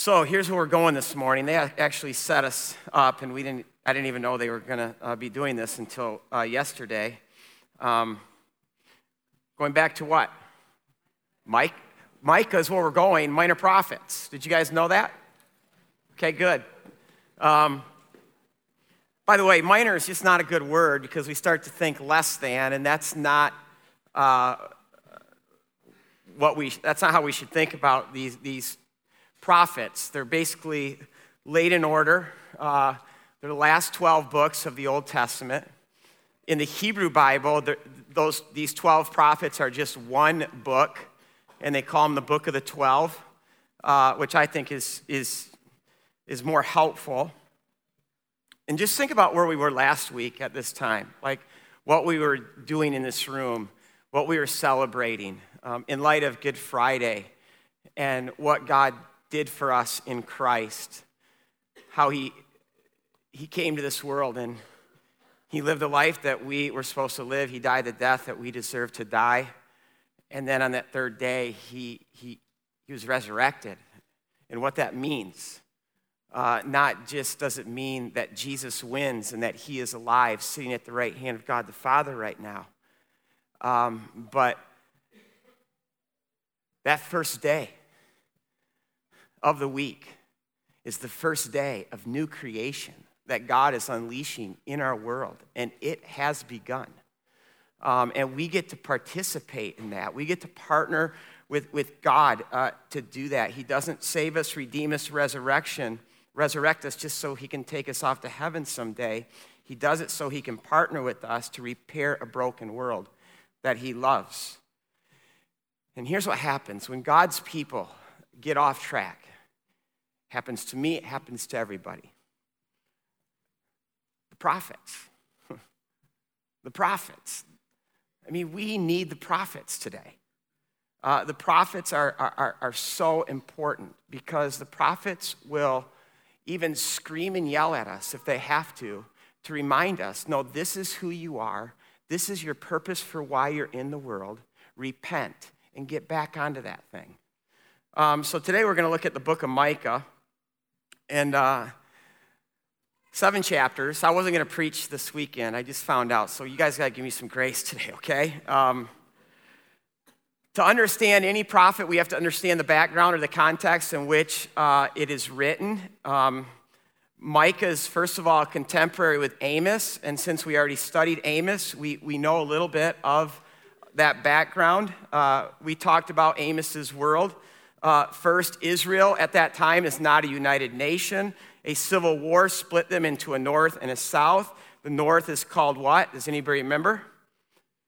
So here's where we're going this morning. They actually set us up, and we didn't. I didn't even know they were going to uh, be doing this until uh, yesterday. Um, going back to what? Mike. Micah is where we're going. Minor prophets. Did you guys know that? Okay, good. Um, by the way, minor is just not a good word because we start to think less than, and that's not uh, what we. That's not how we should think about these these prophets. They're basically laid in order. Uh, they're the last 12 books of the Old Testament. In the Hebrew Bible, those, these 12 prophets are just one book, and they call them the Book of the 12, uh, which I think is, is, is more helpful. And just think about where we were last week at this time, like what we were doing in this room, what we were celebrating um, in light of Good Friday, and what God did for us in Christ, how he, he came to this world and he lived the life that we were supposed to live. He died the death that we deserved to die. And then on that third day, he, he, he was resurrected. And what that means, uh, not just does it mean that Jesus wins and that he is alive, sitting at the right hand of God the Father right now, um, but that first day, of the week is the first day of new creation that God is unleashing in our world, and it has begun. Um, and we get to participate in that. We get to partner with, with God uh, to do that. He doesn't save us, redeem us, resurrection, resurrect us just so He can take us off to heaven someday. He does it so He can partner with us to repair a broken world that He loves. And here's what happens when God's people get off track Happens to me, it happens to everybody. The prophets. the prophets. I mean, we need the prophets today. Uh, the prophets are, are, are so important because the prophets will even scream and yell at us if they have to, to remind us no, this is who you are. This is your purpose for why you're in the world. Repent and get back onto that thing. Um, so today we're going to look at the book of Micah. And uh, seven chapters. I wasn't going to preach this weekend. I just found out. So you guys got to give me some grace today, okay? Um, to understand any prophet, we have to understand the background or the context in which uh, it is written. Um, Micah is, first of all, contemporary with Amos. And since we already studied Amos, we, we know a little bit of that background. Uh, we talked about Amos's world. Uh, first, Israel at that time is not a united nation. A civil war split them into a north and a south. The north is called what? Does anybody remember?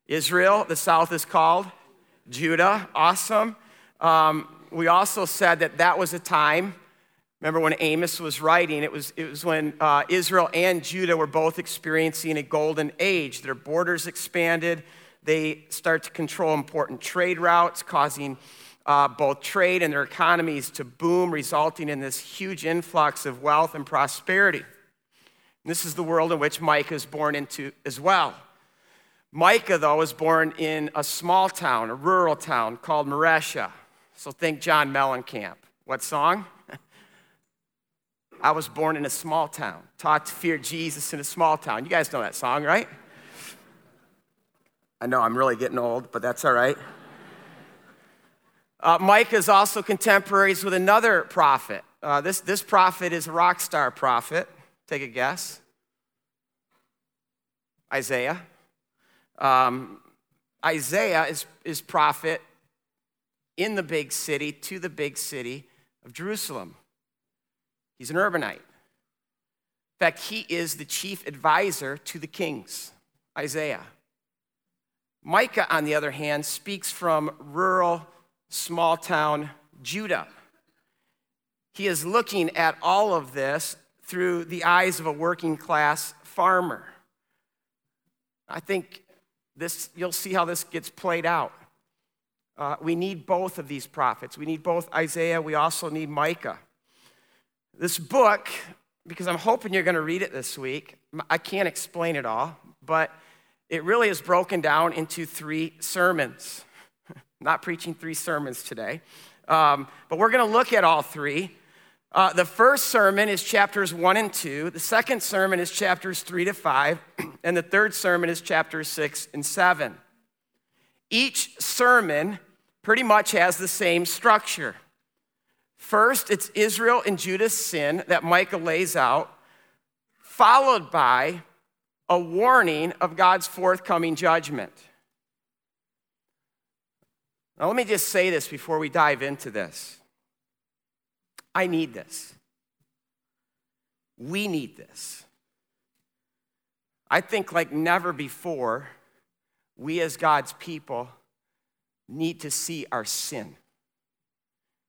Israel. The south is called Judah. Awesome. Um, we also said that that was a time, remember when Amos was writing, it was, it was when uh, Israel and Judah were both experiencing a golden age. Their borders expanded. They start to control important trade routes, causing uh, both trade and their economies to boom, resulting in this huge influx of wealth and prosperity. And this is the world in which Micah is born into as well. Micah, though, was born in a small town, a rural town called Mareshah. So think John Mellencamp. What song? I was born in a small town, taught to fear Jesus in a small town. You guys know that song, right? I know I'm really getting old, but that's all right. Uh, Micah is also contemporaries with another prophet. Uh, this, this prophet is a rock star prophet. Take a guess. Isaiah. Um, Isaiah is, is prophet in the big city to the big city of Jerusalem. He's an urbanite. In fact, he is the chief advisor to the kings, Isaiah. Micah, on the other hand, speaks from rural small town Judah. He is looking at all of this through the eyes of a working class farmer. I think this, you'll see how this gets played out. Uh, we need both of these prophets. We need both Isaiah, we also need Micah. This book, because I'm hoping you're going to read it this week, I can't explain it all, but it really is broken down into three sermons not preaching three sermons today. Um, but we're going to look at all three. Uh, the first sermon is chapters one and two. The second sermon is chapters three to five. And the third sermon is chapters six and seven. Each sermon pretty much has the same structure. First, it's Israel and Judah's sin that Micah lays out, followed by a warning of God's forthcoming judgment. Now, let me just say this before we dive into this. I need this. We need this. I think, like never before, we as God's people need to see our sin.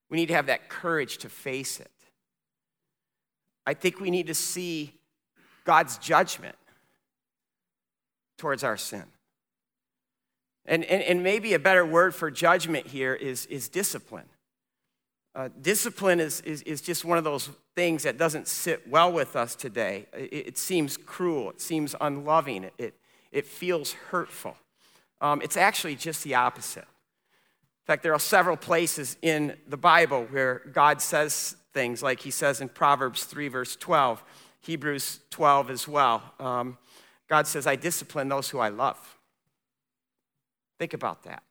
We need to have that courage to face it. I think we need to see God's judgment towards our sin. And, and, and maybe a better word for judgment here is, is discipline. Uh, discipline is, is, is just one of those things that doesn't sit well with us today. It, it seems cruel, it seems unloving, it, it, it feels hurtful. Um, it's actually just the opposite. In fact, there are several places in the Bible where God says things like he says in Proverbs 3, verse 12, Hebrews 12 as well. Um, God says, I discipline those who I love. Think about that.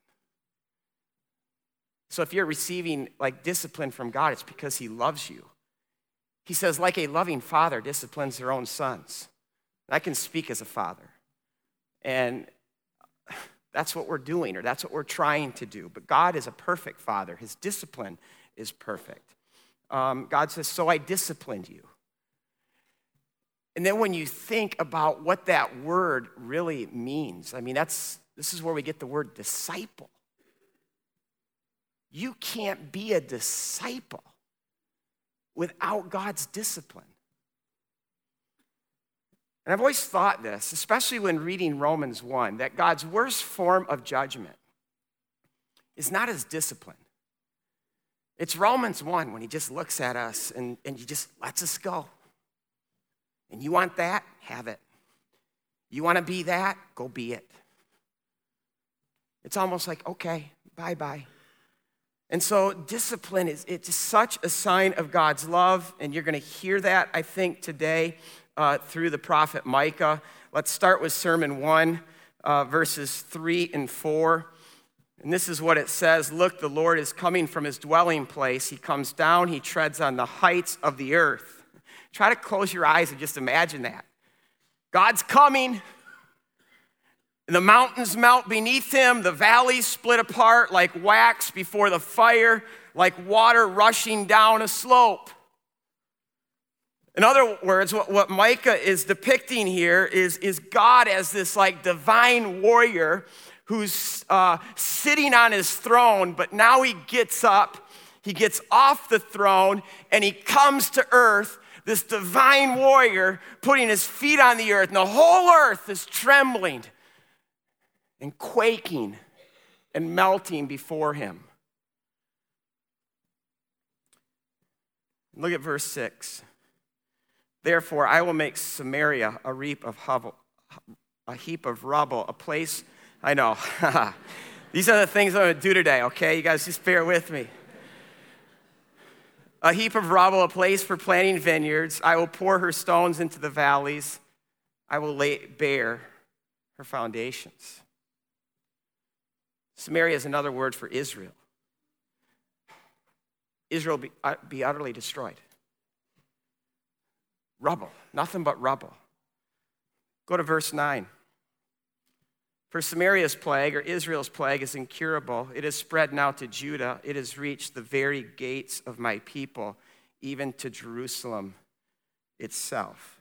So if you're receiving like discipline from God, it's because He loves you. He says, like a loving father disciplines their own sons. I can speak as a father. And that's what we're doing, or that's what we're trying to do. But God is a perfect father, His discipline is perfect. Um, God says, So I disciplined you. And then when you think about what that word really means, I mean, that's this is where we get the word disciple. You can't be a disciple without God's discipline. And I've always thought this, especially when reading Romans 1, that God's worst form of judgment is not his discipline. It's Romans 1 when he just looks at us and, and he just lets us go. And you want that? Have it. You want to be that? Go be it. It's almost like, okay, bye bye. And so discipline is it's such a sign of God's love, and you're going to hear that, I think, today uh, through the prophet Micah. Let's start with Sermon 1, uh, verses 3 and 4. And this is what it says Look, the Lord is coming from his dwelling place. He comes down, he treads on the heights of the earth. Try to close your eyes and just imagine that. God's coming. And the mountains melt beneath him, the valleys split apart like wax before the fire, like water rushing down a slope. In other words, what, what Micah is depicting here is, is God as this like divine warrior who's uh, sitting on his throne, but now he gets up, he gets off the throne, and he comes to earth, this divine warrior putting his feet on the earth, and the whole earth is trembling and quaking and melting before him. Look at verse 6. Therefore, I will make Samaria a heap of hovel, a heap of rubble, a place. I know. These are the things I'm going to do today, okay? You guys just bear with me. A heap of rubble, a place for planting vineyards. I will pour her stones into the valleys. I will lay bare her foundations. Samaria is another word for Israel. Israel be, uh, be utterly destroyed. Rubble, nothing but rubble. Go to verse 9. For Samaria's plague, or Israel's plague, is incurable. It has spread now to Judah. It has reached the very gates of my people, even to Jerusalem itself.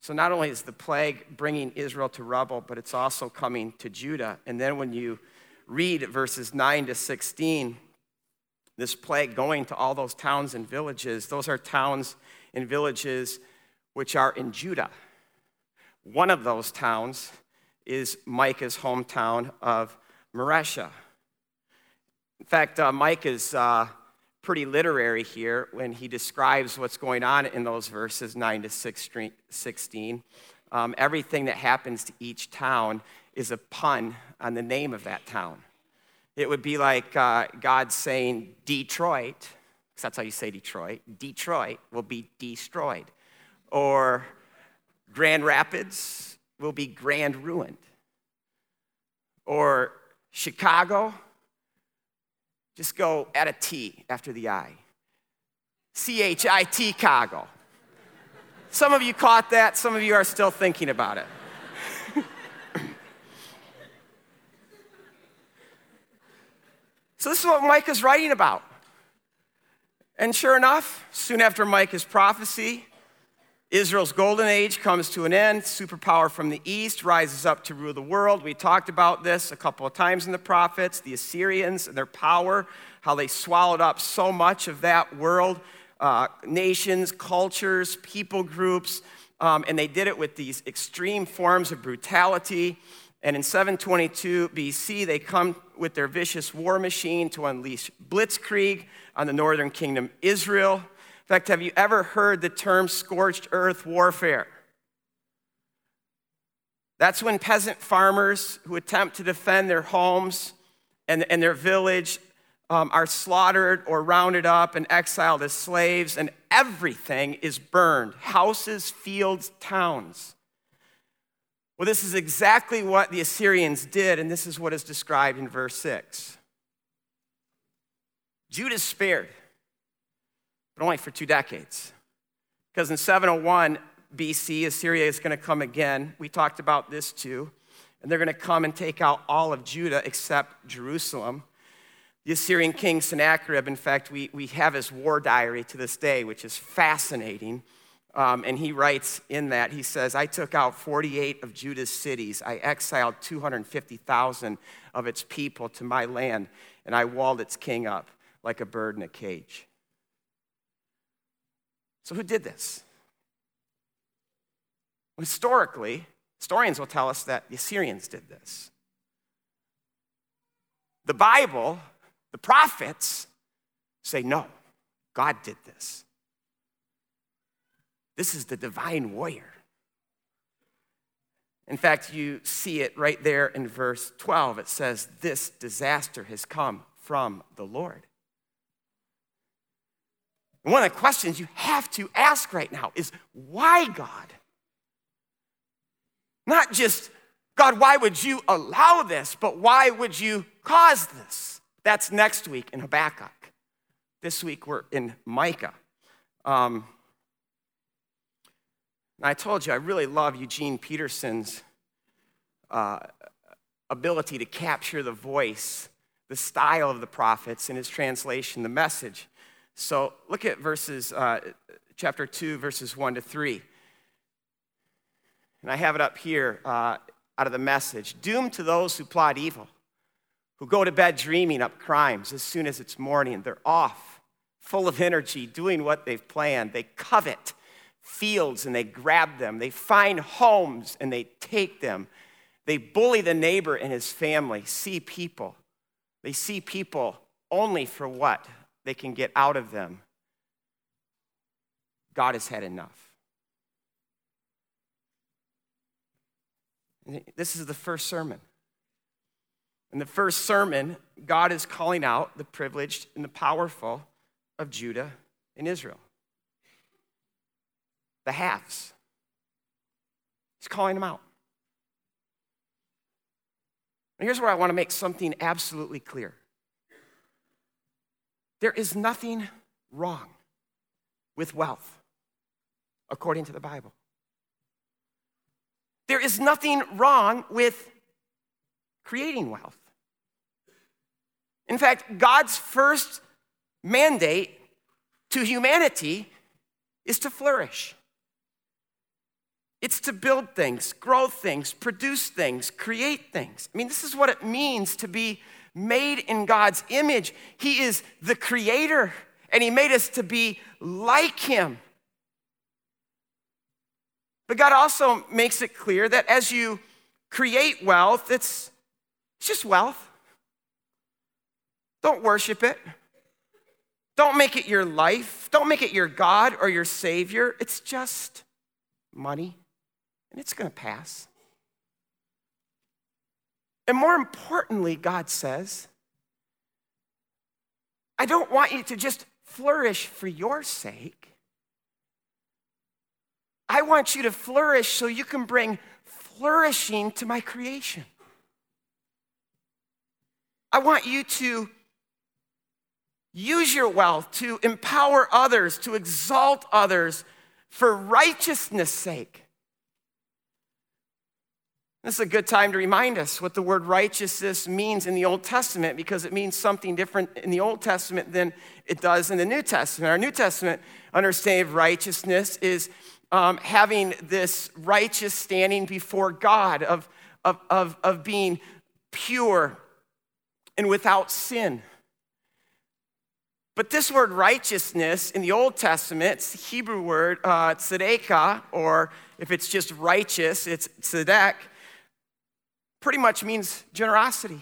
So not only is the plague bringing Israel to rubble, but it's also coming to Judah. And then when you read verses 9 to 16, this plague going to all those towns and villages, those are towns and villages which are in Judah. One of those towns is Micah's hometown of Mareshah. In fact, uh, Micah's uh, pretty literary here when he describes what's going on in those verses 9 to 16. Um, everything that happens to each town is a pun on the name of that town. It would be like uh, God saying Detroit, because that's how you say Detroit, Detroit will be destroyed. Or Grand Rapids will be grand ruined. Or Chicago, just go add a T after the I. C H I T, Chicago. Some of you caught that, some of you are still thinking about it. so, this is what Micah's writing about. And sure enough, soon after Micah's prophecy, Israel's golden age comes to an end. Superpower from the east rises up to rule the world. We talked about this a couple of times in the prophets the Assyrians and their power, how they swallowed up so much of that world, uh, nations, cultures, people groups, um, and they did it with these extreme forms of brutality. And in 722 BC, they come with their vicious war machine to unleash blitzkrieg on the northern kingdom Israel. Fact, have you ever heard the term scorched earth warfare? That's when peasant farmers who attempt to defend their homes and, and their village um, are slaughtered or rounded up and exiled as slaves, and everything is burned houses, fields, towns. Well, this is exactly what the Assyrians did, and this is what is described in verse 6. Judah spared, but only for two decades. Because in 701 BC, Assyria is going to come again. We talked about this too. And they're going to come and take out all of Judah except Jerusalem. The Assyrian king Sennacherib, in fact, we, we have his war diary to this day, which is fascinating. Um, and he writes in that, he says, I took out 48 of Judah's cities. I exiled 250,000 of its people to my land, and I walled its king up like a bird in a cage. So, who did this? Historically, historians will tell us that the Assyrians did this. The Bible, the prophets, say no, God did this. This is the divine warrior. In fact, you see it right there in verse 12. It says, This disaster has come from the Lord. And one of the questions you have to ask right now is why God? Not just, God, why would you allow this, but why would you cause this? That's next week in Habakkuk. This week we're in Micah. Um, I told you I really love Eugene Peterson's uh, ability to capture the voice, the style of the prophets in his translation, the message. So look at verses, uh, chapter 2, verses 1 to 3. And I have it up here uh, out of the message. Doomed to those who plot evil, who go to bed dreaming up crimes as soon as it's morning. They're off, full of energy, doing what they've planned. They covet fields and they grab them. They find homes and they take them. They bully the neighbor and his family. See people. They see people only for what? They can get out of them, God has had enough. This is the first sermon. In the first sermon, God is calling out the privileged and the powerful of Judah and Israel. The halves. He's calling them out. And here's where I want to make something absolutely clear there is nothing wrong with wealth, according to the Bible. There is nothing wrong with creating wealth. In fact, God's first mandate to humanity is to flourish. It's to build things, grow things, produce things, create things. I mean, this is what it means to be made in God's image. He is the creator, and He made us to be like Him. But God also makes it clear that as you create wealth, it's, it's just wealth. Don't worship it. Don't make it your life. Don't make it your God or your Savior. It's just money, and it's going to pass. And more importantly, God says, I don't want you to just flourish for your sake. I want you to flourish so you can bring flourishing to my creation. I want you to use your wealth to empower others, to exalt others for righteousness' sake. This is a good time to remind us what the word righteousness means in the Old Testament because it means something different in the Old Testament than it does in the New Testament. Our New Testament understanding of righteousness is um, having this righteous standing before God, of, of, of, of being pure and without sin. But this word righteousness in the Old Testament, it's the Hebrew word uh, tzedekah, or if it's just righteous, it's tzedek, pretty much means generosity.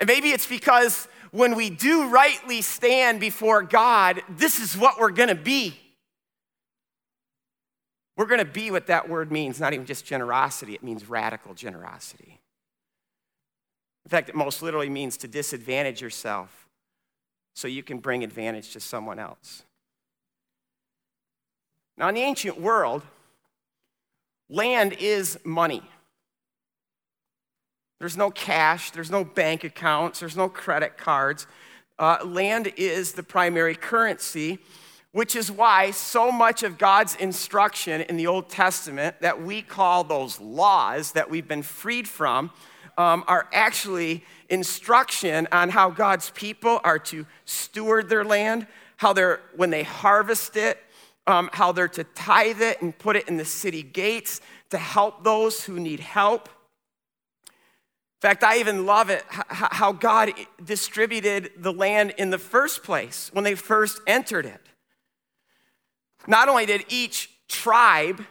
And maybe it's because when we do rightly stand before God, this is what we're gonna be. We're gonna be what that word means, not even just generosity, it means radical generosity. In fact, it most literally means to disadvantage yourself so you can bring advantage to someone else. Now, in the ancient world, land is money. There's no cash, there's no bank accounts, there's no credit cards. Uh, land is the primary currency, which is why so much of God's instruction in the Old Testament that we call those laws that we've been freed from um, are actually instruction on how God's people are to steward their land, how they're, when they harvest it, um, how they're to tithe it and put it in the city gates to help those who need help. In fact, I even love it how God distributed the land in the first place when they first entered it. Not only did each tribe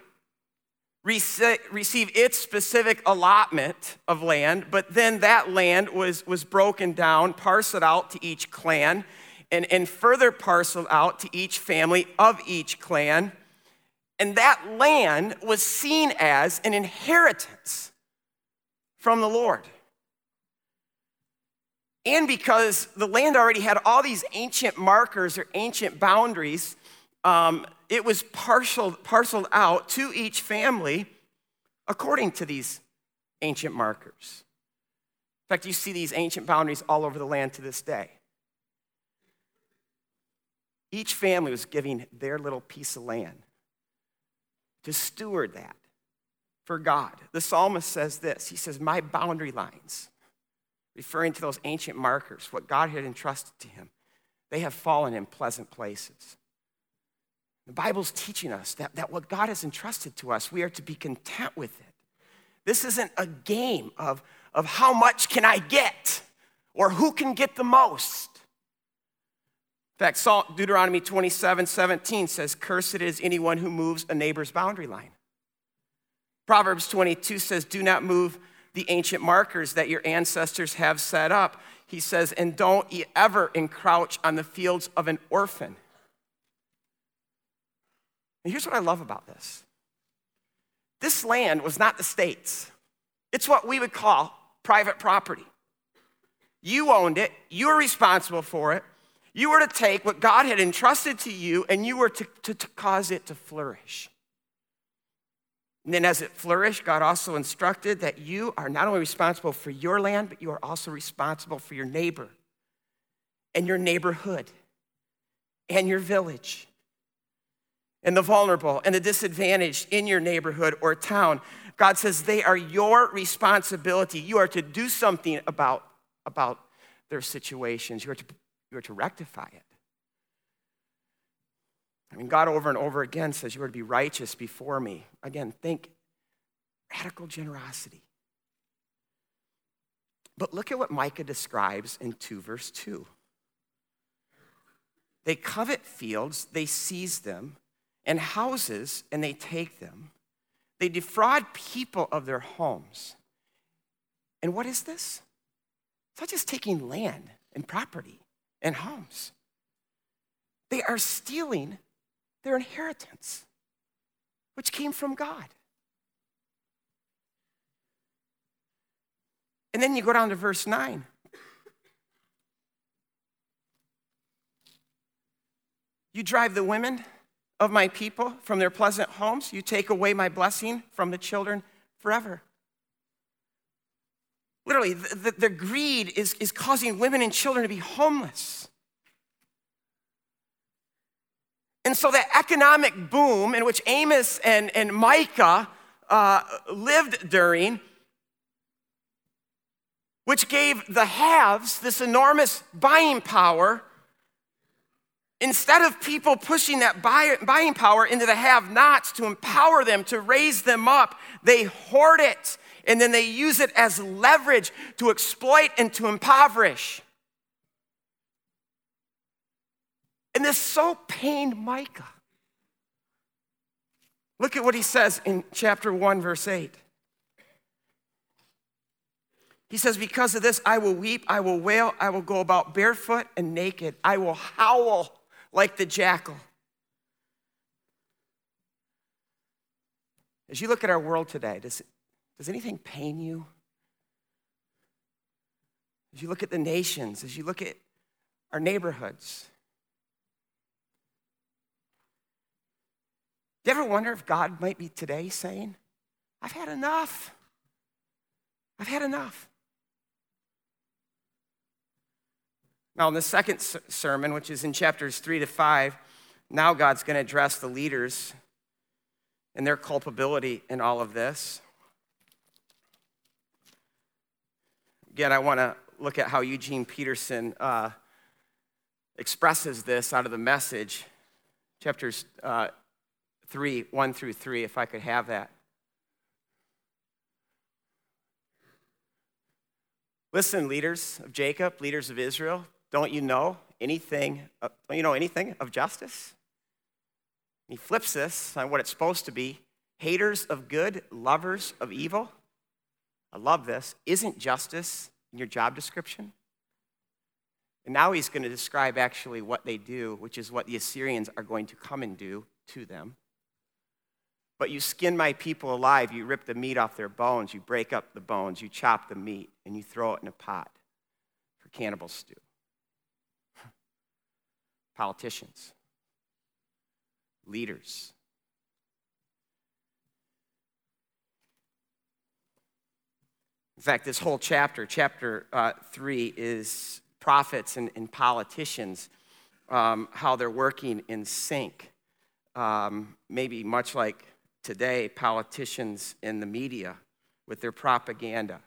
receive its specific allotment of land, but then that land was, was broken down, parceled out to each clan, and, and further parceled out to each family of each clan. And that land was seen as an inheritance from the Lord. And because the land already had all these ancient markers or ancient boundaries, um, it was parceled, parceled out to each family according to these ancient markers. In fact, you see these ancient boundaries all over the land to this day. Each family was giving their little piece of land to steward that for God. The psalmist says this He says, My boundary lines, referring to those ancient markers, what God had entrusted to him, they have fallen in pleasant places. The Bible's teaching us that, that what God has entrusted to us, we are to be content with it. This isn't a game of, of how much can I get or who can get the most. In fact, Deuteronomy 27 17 says, Cursed is anyone who moves a neighbor's boundary line. Proverbs 22 says, Do not move the ancient markers that your ancestors have set up. He says, And don't ever encroach on the fields of an orphan. And here's what I love about this this land was not the state's, it's what we would call private property. You owned it, you were responsible for it. You were to take what God had entrusted to you and you were to, to, to cause it to flourish. And then, as it flourished, God also instructed that you are not only responsible for your land, but you are also responsible for your neighbor and your neighborhood and your village and the vulnerable and the disadvantaged in your neighborhood or town. God says they are your responsibility. You are to do something about, about their situations, you are, to, you are to rectify it. I mean, God over and over again says you are to be righteous before me. Again, think radical generosity. But look at what Micah describes in 2 verse 2. They covet fields, they seize them, and houses and they take them. They defraud people of their homes. And what is this? It's not just taking land and property and homes, they are stealing their inheritance, which came from God. And then you go down to verse 9. You drive the women of my people from their pleasant homes. You take away my blessing from the children forever. Literally, the, the, the greed is, is causing women and children to be homeless. And so, that economic boom in which Amos and, and Micah uh, lived during, which gave the haves this enormous buying power, instead of people pushing that buy, buying power into the have nots to empower them, to raise them up, they hoard it and then they use it as leverage to exploit and to impoverish. And this so pained Micah. Look at what he says in chapter 1, verse 8. He says, Because of this, I will weep, I will wail, I will go about barefoot and naked, I will howl like the jackal. As you look at our world today, does, does anything pain you? As you look at the nations, as you look at our neighborhoods, do you ever wonder if God might be today saying, I've had enough? I've had enough. Now, in the second sermon, which is in chapters three to five, now God's going to address the leaders and their culpability in all of this. Again, I want to look at how Eugene Peterson uh, expresses this out of the message, chapters uh, 3, 1 through 3, if I could have that. Listen, leaders of Jacob, leaders of Israel, don't you know anything? Don't you know anything of justice? He flips this on what it's supposed to be: haters of good, lovers of evil. I love this. Isn't justice in your job description? And now he's going to describe actually what they do, which is what the Assyrians are going to come and do to them. But you skin my people alive, you rip the meat off their bones, you break up the bones, you chop the meat, and you throw it in a pot for cannibal stew. Politicians, leaders, In fact, this whole chapter, chapter uh, three, is prophets and, and politicians, um, how they're working in sync. Um, maybe much like today, politicians in the media with their propaganda,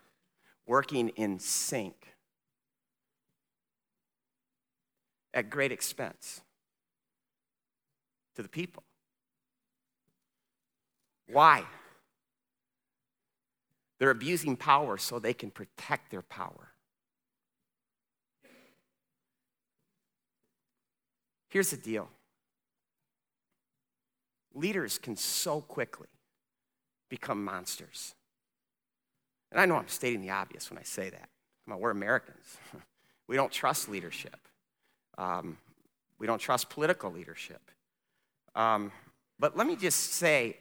working in sync at great expense to the people. Why? They're abusing power so they can protect their power. Here's the deal leaders can so quickly become monsters. And I know I'm stating the obvious when I say that. Come on, we're Americans. We don't trust leadership. Um, we don't trust political leadership. Um, but let me just say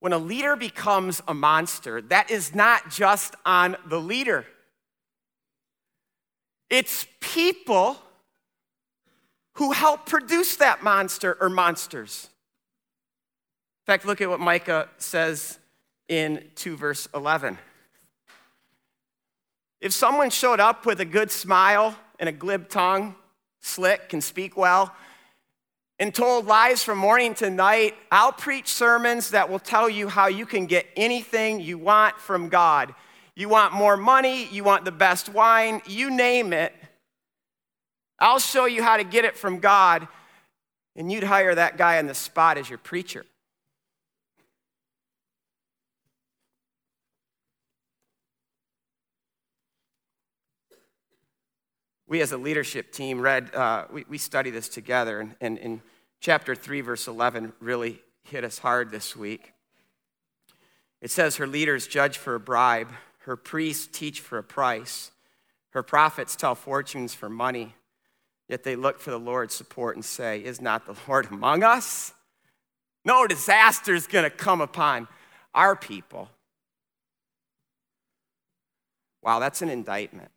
when a leader becomes a monster, that is not just on the leader, it's people who help produce that monster or monsters. In fact, look at what Micah says in 2 verse 11. If someone showed up with a good smile and a glib tongue, slick, can speak well, and told lies from morning to night, I'll preach sermons that will tell you how you can get anything you want from God. You want more money, you want the best wine, you name it. I'll show you how to get it from God, and you'd hire that guy on the spot as your preacher. we as a leadership team read, uh, we, we study this together, and, and in chapter 3, verse 11, really hit us hard this week. It says, Her leaders judge for a bribe, her priests teach for a price, her prophets tell fortunes for money, yet they look for the Lord's support and say, Is not the Lord among us? No disaster is going to come upon our people. Wow, that's an indictment.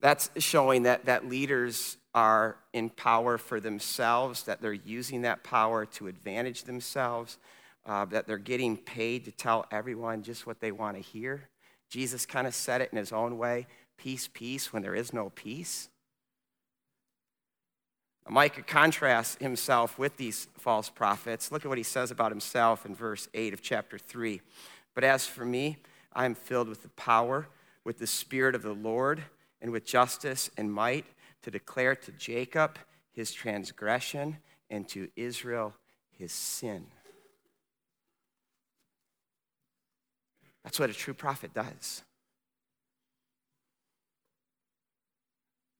That's showing that, that leaders are in power for themselves, that they're using that power to advantage themselves, uh, that they're getting paid to tell everyone just what they want to hear. Jesus kind of said it in his own way peace, peace, when there is no peace. Micah contrasts himself with these false prophets. Look at what he says about himself in verse 8 of chapter 3. But as for me, I am filled with the power, with the Spirit of the Lord, and with justice and might to declare to Jacob his transgression and to Israel his sin. That's what a true prophet does.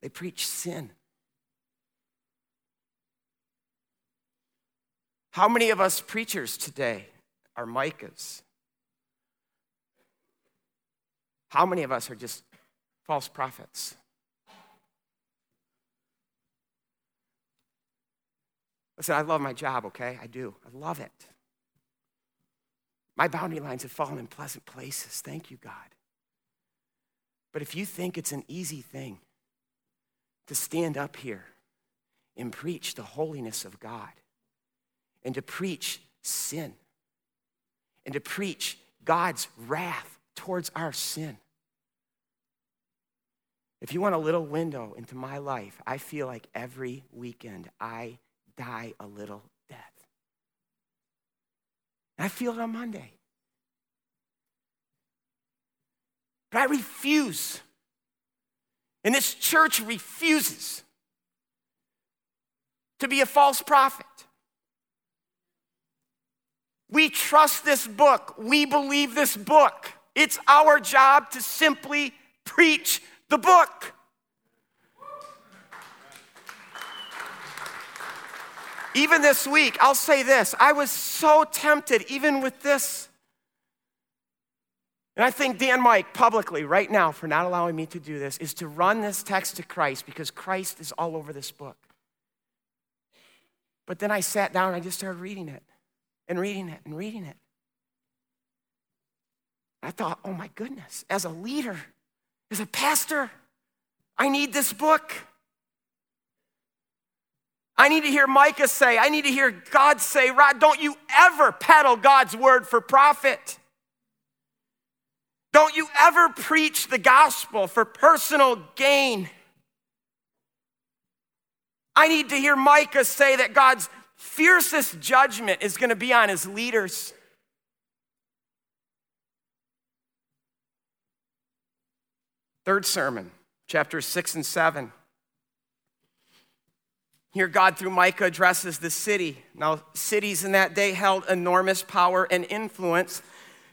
They preach sin. How many of us preachers today are Micahs? How many of us are just false prophets? Listen, I love my job, okay? I do. I love it. My boundary lines have fallen in pleasant places. Thank you, God. But if you think it's an easy thing to stand up here and preach the holiness of God, and to preach sin and to preach God's wrath towards our sin. If you want a little window into my life, I feel like every weekend I die a little death. And I feel it on Monday. But I refuse. And this church refuses to be a false prophet. We trust this book. We believe this book. It's our job to simply preach the book. Even this week, I'll say this I was so tempted, even with this. And I think Dan Mike publicly, right now, for not allowing me to do this, is to run this text to Christ because Christ is all over this book. But then I sat down and I just started reading it and reading it and reading it. I thought, oh my goodness, as a leader, as a pastor, I need this book. I need to hear Micah say, I need to hear God say, Rod, don't you ever peddle God's word for profit. Don't you ever preach the gospel for personal gain. I need to hear Micah say that God's fiercest judgment is going to be on his leaders. Third sermon, chapters 6 and 7. Here, God, through Micah, addresses the city. Now, cities in that day held enormous power and influence,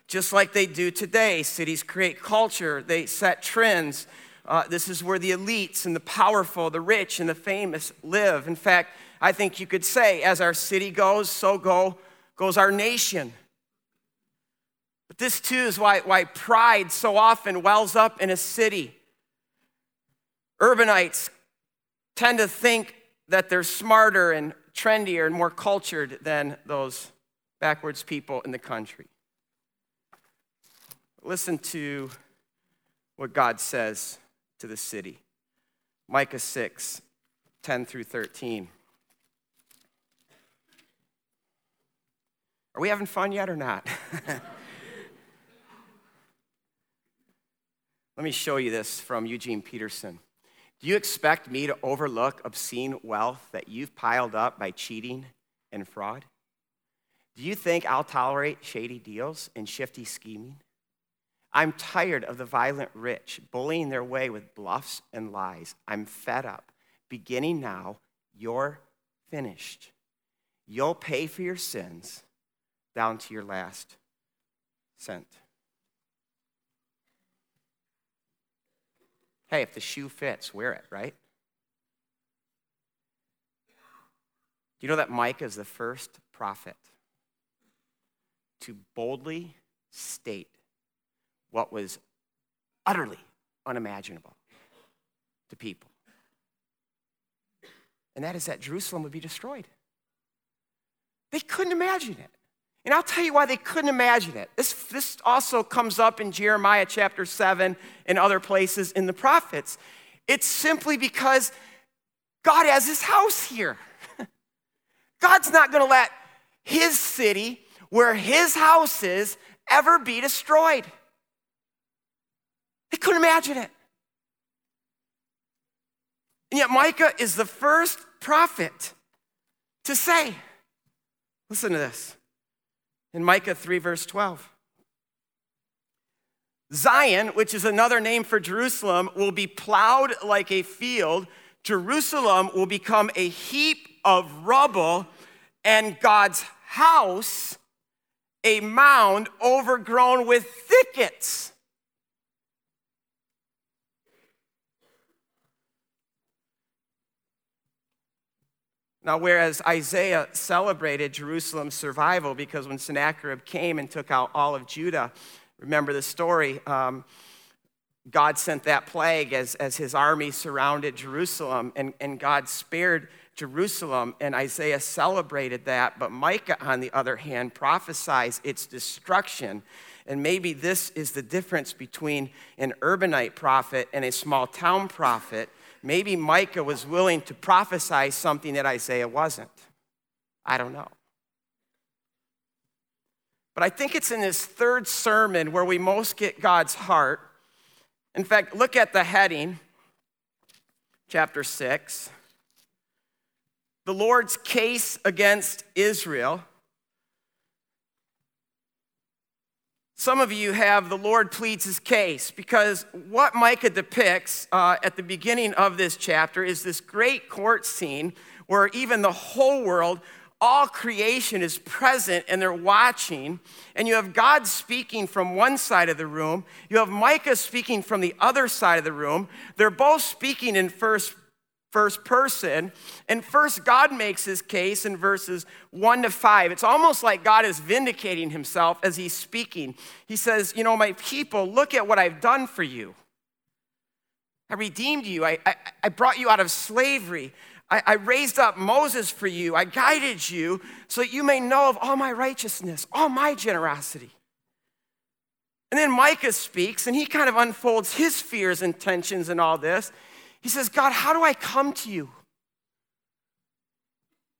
just like they do today. Cities create culture, they set trends. Uh, this is where the elites and the powerful, the rich and the famous live. In fact, I think you could say, as our city goes, so go, goes our nation. But this too is why, why pride so often wells up in a city. Urbanites tend to think that they're smarter and trendier and more cultured than those backwards people in the country. Listen to what God says to the city Micah 6 10 through 13. Are we having fun yet or not? Let me show you this from Eugene Peterson. Do you expect me to overlook obscene wealth that you've piled up by cheating and fraud? Do you think I'll tolerate shady deals and shifty scheming? I'm tired of the violent rich bullying their way with bluffs and lies. I'm fed up. Beginning now, you're finished. You'll pay for your sins down to your last cent. Hey, if the shoe fits, wear it, right? Do you know that Micah is the first prophet to boldly state what was utterly unimaginable to people? And that is that Jerusalem would be destroyed. They couldn't imagine it. And I'll tell you why they couldn't imagine it. This, this also comes up in Jeremiah chapter 7 and other places in the prophets. It's simply because God has his house here. God's not going to let his city, where his house is, ever be destroyed. They couldn't imagine it. And yet, Micah is the first prophet to say, listen to this in Micah 3, verse 12. Zion, which is another name for Jerusalem, will be plowed like a field. Jerusalem will become a heap of rubble, and God's house a mound overgrown with thickets. Now, whereas Isaiah celebrated Jerusalem's survival because when Sennacherib came and took out all of Judah, remember the story, um, God sent that plague as, as his army surrounded Jerusalem, and, and God spared Jerusalem, and Isaiah celebrated that. But Micah, on the other hand, prophesies its destruction. And maybe this is the difference between an urbanite prophet and a small town prophet maybe Micah was willing to prophesy something that Isaiah wasn't. I don't know. But I think it's in this third sermon where we most get God's heart. In fact, look at the heading, chapter 6. The Lord's case against Israel. Some of you have the Lord pleads his case because what Micah depicts uh, at the beginning of this chapter is this great court scene where even the whole world, all creation is present and they're watching. And you have God speaking from one side of the room, you have Micah speaking from the other side of the room. They're both speaking in first first person. And first, God makes his case in verses one to five. It's almost like God is vindicating himself as he's speaking. He says, You know, my people, look at what I've done for you. I redeemed you, I, I, I brought you out of slavery. I, I raised up Moses for you. I guided you so that you may know of all my righteousness, all my generosity. And then Micah speaks and he kind of unfolds his fears and tensions and all this. He says, God, how do I come to you?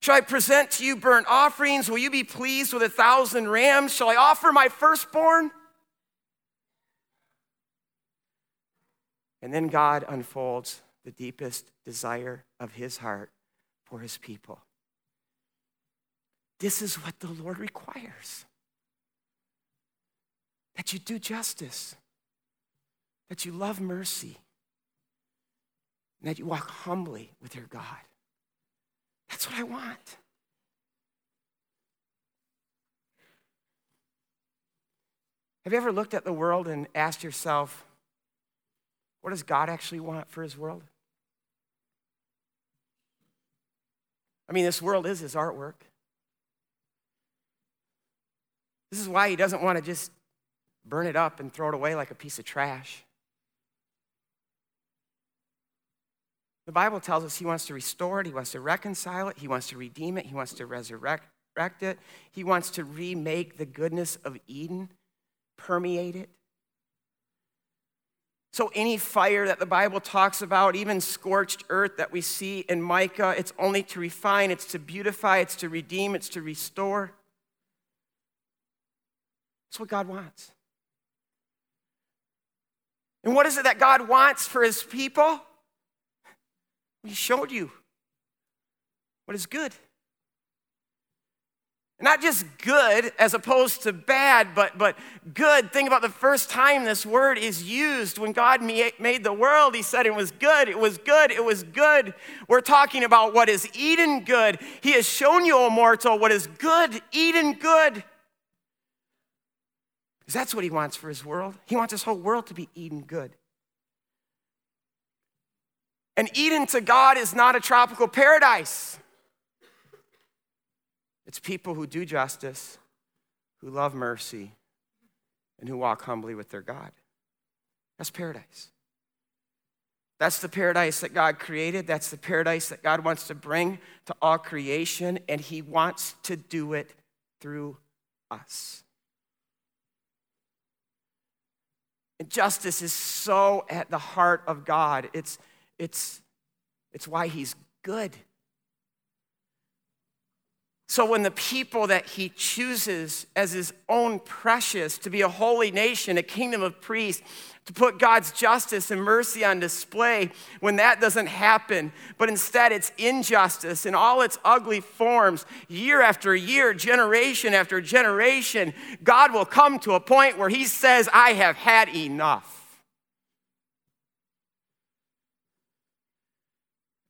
Shall I present to you burnt offerings? Will you be pleased with a thousand rams? Shall I offer my firstborn? And then God unfolds the deepest desire of his heart for his people. This is what the Lord requires that you do justice, that you love mercy, and that you walk humbly with your God. That's what I want. Have you ever looked at the world and asked yourself, what does God actually want for his world? I mean, this world is his artwork. This is why he doesn't want to just burn it up and throw it away like a piece of trash. The Bible tells us He wants to restore it, He wants to reconcile it, He wants to redeem it, He wants to resurrect it, He wants to remake the goodness of Eden, permeate it. So, any fire that the Bible talks about, even scorched earth that we see in Micah, it's only to refine, it's to beautify, it's to redeem, it's to restore. That's what God wants. And what is it that God wants for his people? He showed you what is good. Not just good as opposed to bad, but, but good. Think about the first time this word is used. When God made the world, He said it was good, it was good, it was good. We're talking about what is Eden good. He has shown you, O mortal, what is good, Eden good. Because that's what He wants for His world. He wants His whole world to be Eden good. And Eden to God is not a tropical paradise. It's people who do justice, who love mercy, and who walk humbly with their God. That's paradise. That's the paradise that God created. That's the paradise that God wants to bring to all creation, and He wants to do it through us. And justice is so at the heart of God. It's it's, it's why he's good. So when the people that he chooses as his own precious to be a holy nation, a kingdom of priests, to put God's justice and mercy on display, when that doesn't happen, but instead it's injustice in all its ugly forms, year after year, generation after generation, God will come to a point where he says, I have had enough.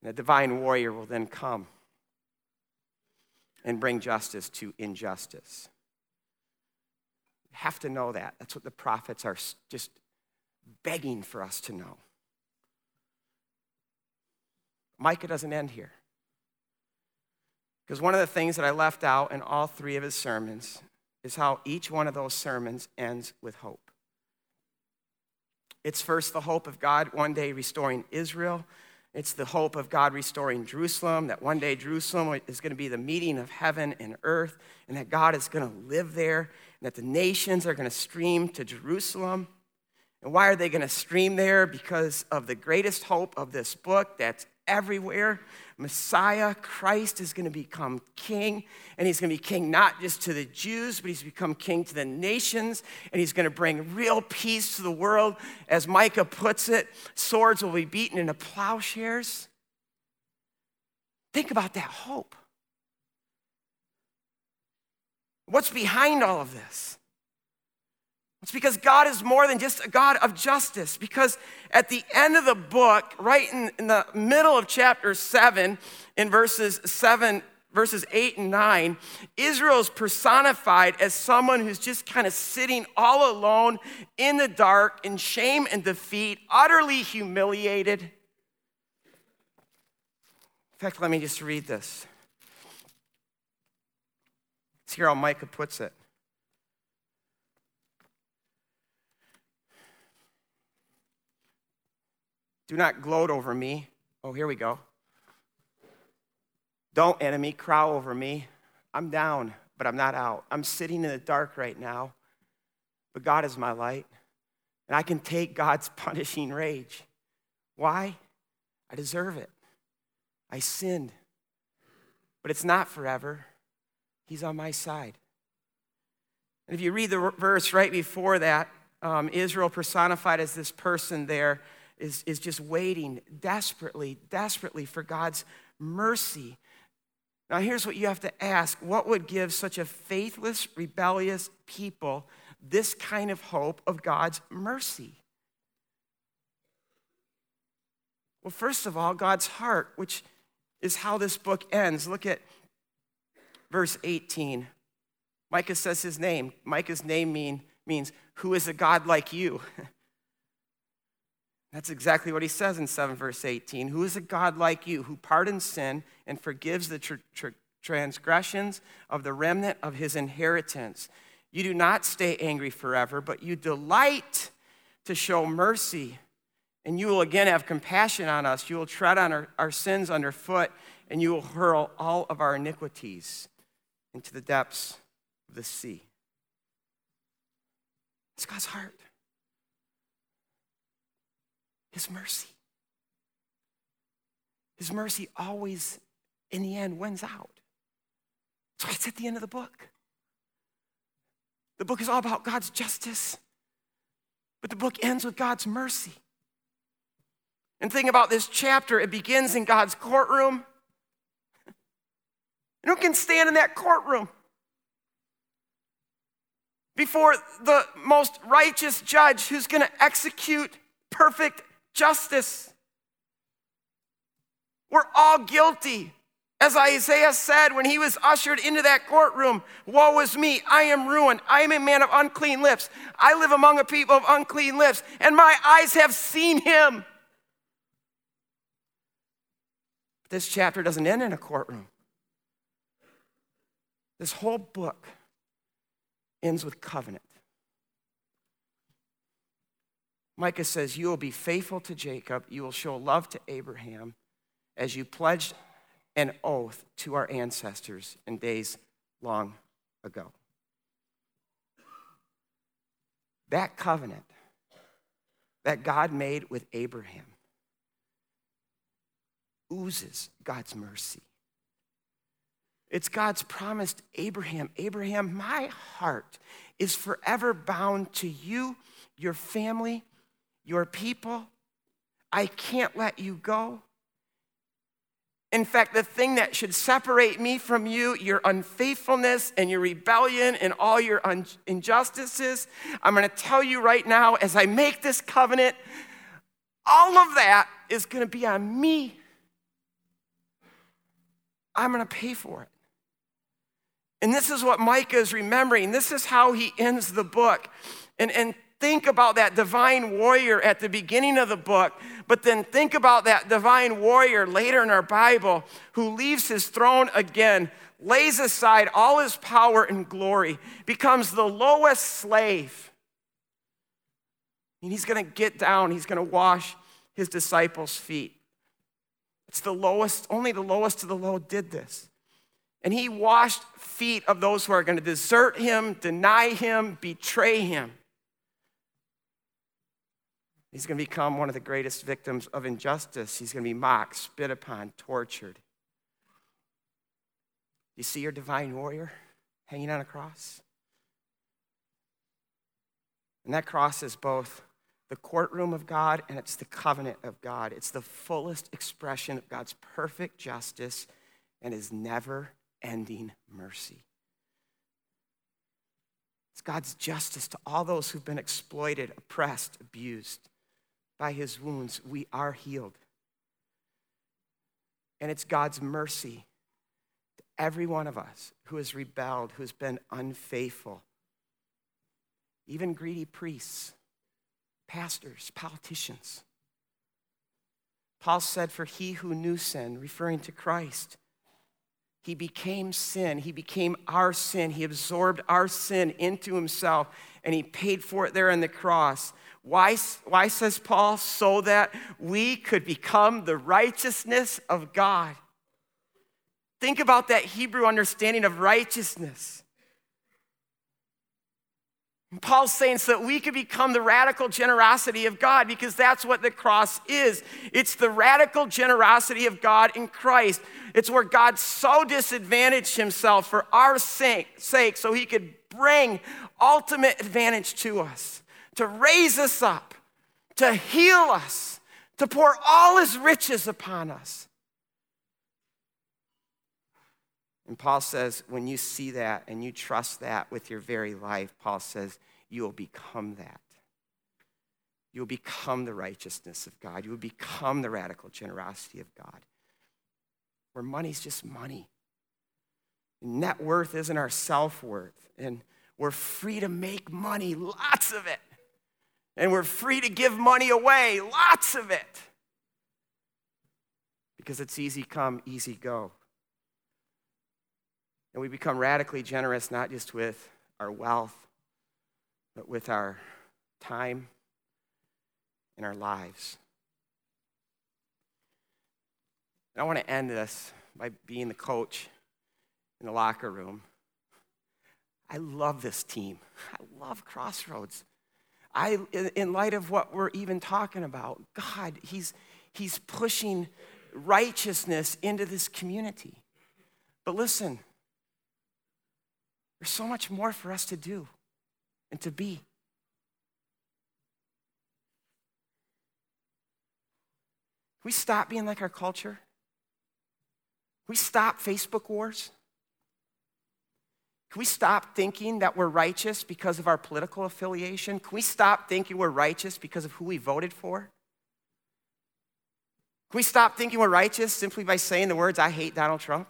The divine warrior will then come and bring justice to injustice. You have to know that. That's what the prophets are just begging for us to know. Micah doesn't end here. Because one of the things that I left out in all three of his sermons is how each one of those sermons ends with hope. It's first the hope of God one day restoring Israel. It's the hope of God restoring Jerusalem, that one day Jerusalem is going to be the meeting of heaven and earth, and that God is going to live there, and that the nations are going to stream to Jerusalem. And why are they going to stream there? Because of the greatest hope of this book that's everywhere. Messiah, Christ, is going to become king. And he's going to be king not just to the Jews, but he's become king to the nations. And he's going to bring real peace to the world. As Micah puts it, swords will be beaten into plowshares. Think about that hope. What's behind all of this? It's because God is more than just a God of justice. Because at the end of the book, right in, in, the middle of chapter 7, in verses 7, verses 8 and 9, Israel is personified as someone who's just kind of sitting all alone in the dark, in shame and defeat, utterly humiliated. In fact, let me just read this. It's here how Micah puts it. Do not gloat over me. Oh, here we go. Don't, enemy, crow over me. I'm down, but I'm not out. I'm sitting in the dark right now, but God is my light. And I can take God's punishing rage. Why? I deserve it. I sinned. But it's not forever. He's on my side. And if you read the verse right before that, um, Israel personified as this person there is, is just waiting desperately, desperately for God's mercy. Now, here's what you have to ask what would give such a faithless, rebellious people this kind of hope of God's mercy? Well, first of all, God's heart, which is how this book ends. Look at verse 18. Micah says his name. Micah's name mean, means, Who is a God like you? That's exactly what he says in 7 verse 18. Who is a God like you who pardons sin and forgives the tr- tr- transgressions of the remnant of his inheritance? You do not stay angry forever, but you delight to show mercy. And you will again have compassion on us. You will tread on our, our sins underfoot, and you will hurl all of our iniquities into the depths of the sea. It's God's heart. His mercy. His mercy always, in the end, wins out. So it's at the end of the book. The book is all about God's justice, but the book ends with God's mercy. And think about this chapter, it begins in God's courtroom. And who can stand in that courtroom? Before the most righteous judge who's going to execute perfect justice. We're all guilty. As Isaiah said when he was ushered into that courtroom, Woe is me, I am ruined. I am a man of unclean lips. I live among a people of unclean lips, and my eyes have seen him. This chapter doesn't end in a courtroom. This whole book ends with covenant. Micah says, You will be faithful to Jacob, you will show love to Abraham as you pledged an oath to our ancestors in days long ago. That covenant that God made with Abraham oozes God's mercy. It's God's promise to Abraham Abraham, my heart is forever bound to you, your family, your people. I can't let you go. In fact, the thing that should separate me from you, your unfaithfulness and your rebellion and all your un- injustices, I'm going to tell you right now as I make this covenant, all of that is going to be on me. I'm going to pay for it. And this is what Micah is remembering. This is how he ends the book. And, and think about that divine warrior at the beginning of the book, but then think about that divine warrior later in our Bible who leaves his throne again, lays aside all his power and glory, becomes the lowest slave. And he's going to get down, he's going to wash his disciples' feet. It's the lowest, only the lowest of the low did this. And he washed feet of those who are going to desert him, deny him, betray him. He's going to become one of the greatest victims of injustice. He's going to be mocked, spit upon, tortured. You see your divine warrior hanging on a cross? And that cross is both the courtroom of God and it's the covenant of God. It's the fullest expression of God's perfect justice and his never ending mercy. It's God's justice to all those who've been exploited, oppressed, abused. By his wounds, we are healed. And it's God's mercy to every one of us who has rebelled, who has been unfaithful. Even greedy priests, pastors, politicians. Paul said, For he who knew sin, referring to Christ, he became sin. He became our sin. He absorbed our sin into himself and he paid for it there on the cross. Why, why says Paul? So that we could become the righteousness of God. Think about that Hebrew understanding of righteousness. Paul's saying so that we could become the radical generosity of God because that's what the cross is. It's the radical generosity of God in Christ. It's where God so disadvantaged himself for our sake, sake so he could bring ultimate advantage to us, to raise us up, to heal us, to pour all his riches upon us. And Paul says, when you see that and you trust that with your very life, Paul says, you will become that. You will become the righteousness of God. You will become the radical generosity of God. Where money's just money. Net worth isn't our self worth. And we're free to make money, lots of it. And we're free to give money away, lots of it. Because it's easy come, easy go. And we become radically generous not just with our wealth, but with our time and our lives. And I want to end this by being the coach in the locker room. I love this team. I love Crossroads. I, in light of what we're even talking about, God, He's, he's pushing righteousness into this community. But listen, there's so much more for us to do and to be. We stop being like our culture? We stop Facebook wars? Can we stop thinking that we're righteous because of our political affiliation? Can we stop thinking we're righteous because of who we voted for? Can we stop thinking we're righteous simply by saying the words, I hate Donald Trump?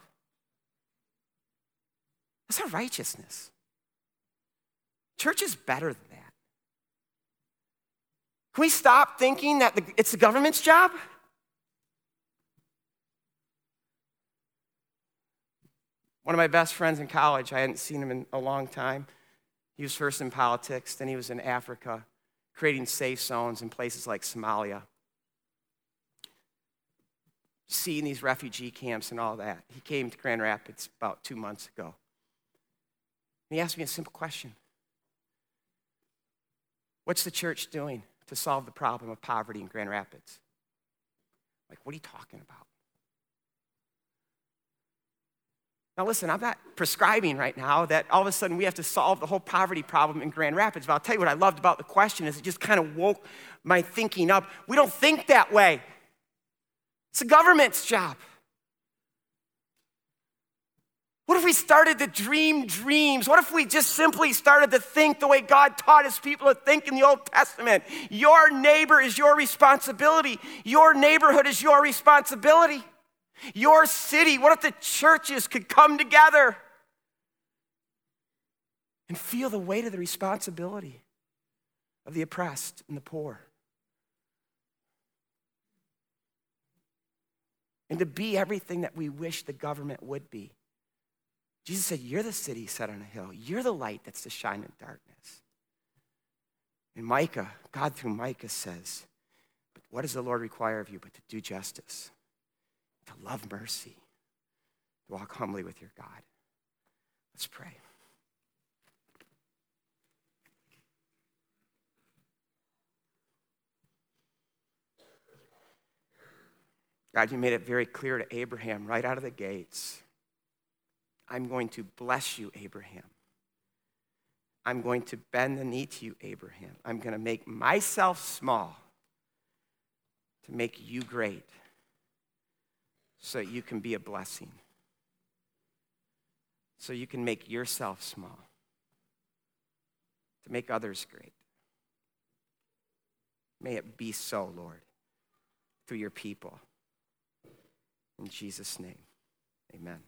That's not righteousness. Church is better than that. Can we stop thinking that the, it's the government's job? One of my best friends in college, I hadn't seen him in a long time. He was first in politics, then he was in Africa, creating safe zones in places like Somalia, seeing these refugee camps and all that. He came to Grand Rapids about two months ago. And he asked me a simple question What's the church doing to solve the problem of poverty in Grand Rapids? Like, what are you talking about? Now, listen, I'm not prescribing right now that all of a sudden we have to solve the whole poverty problem in Grand Rapids, but I'll tell you what I loved about the question is it just kind of woke my thinking up. We don't think that way. It's the government's job. What if we started to dream dreams? What if we just simply started to think the way God taught his people to think in the Old Testament? Your neighbor is your responsibility. Your neighborhood is your responsibility. Your city, what if the churches could come together and feel the weight of the responsibility of the oppressed and the poor? And to be everything that we wish the government would be. Jesus said, You're the city set on a hill. You're the light that's to shine in darkness. And Micah, God through Micah says, But what does the Lord require of you but to do justice? To love mercy, to walk humbly with your God. Let's pray. God, you made it very clear to Abraham right out of the gates I'm going to bless you, Abraham. I'm going to bend the knee to you, Abraham. I'm going to make myself small to make you great so that you can be a blessing, so you can make yourself small, to make others great. May it be so, Lord, through your people. In Jesus' name, amen.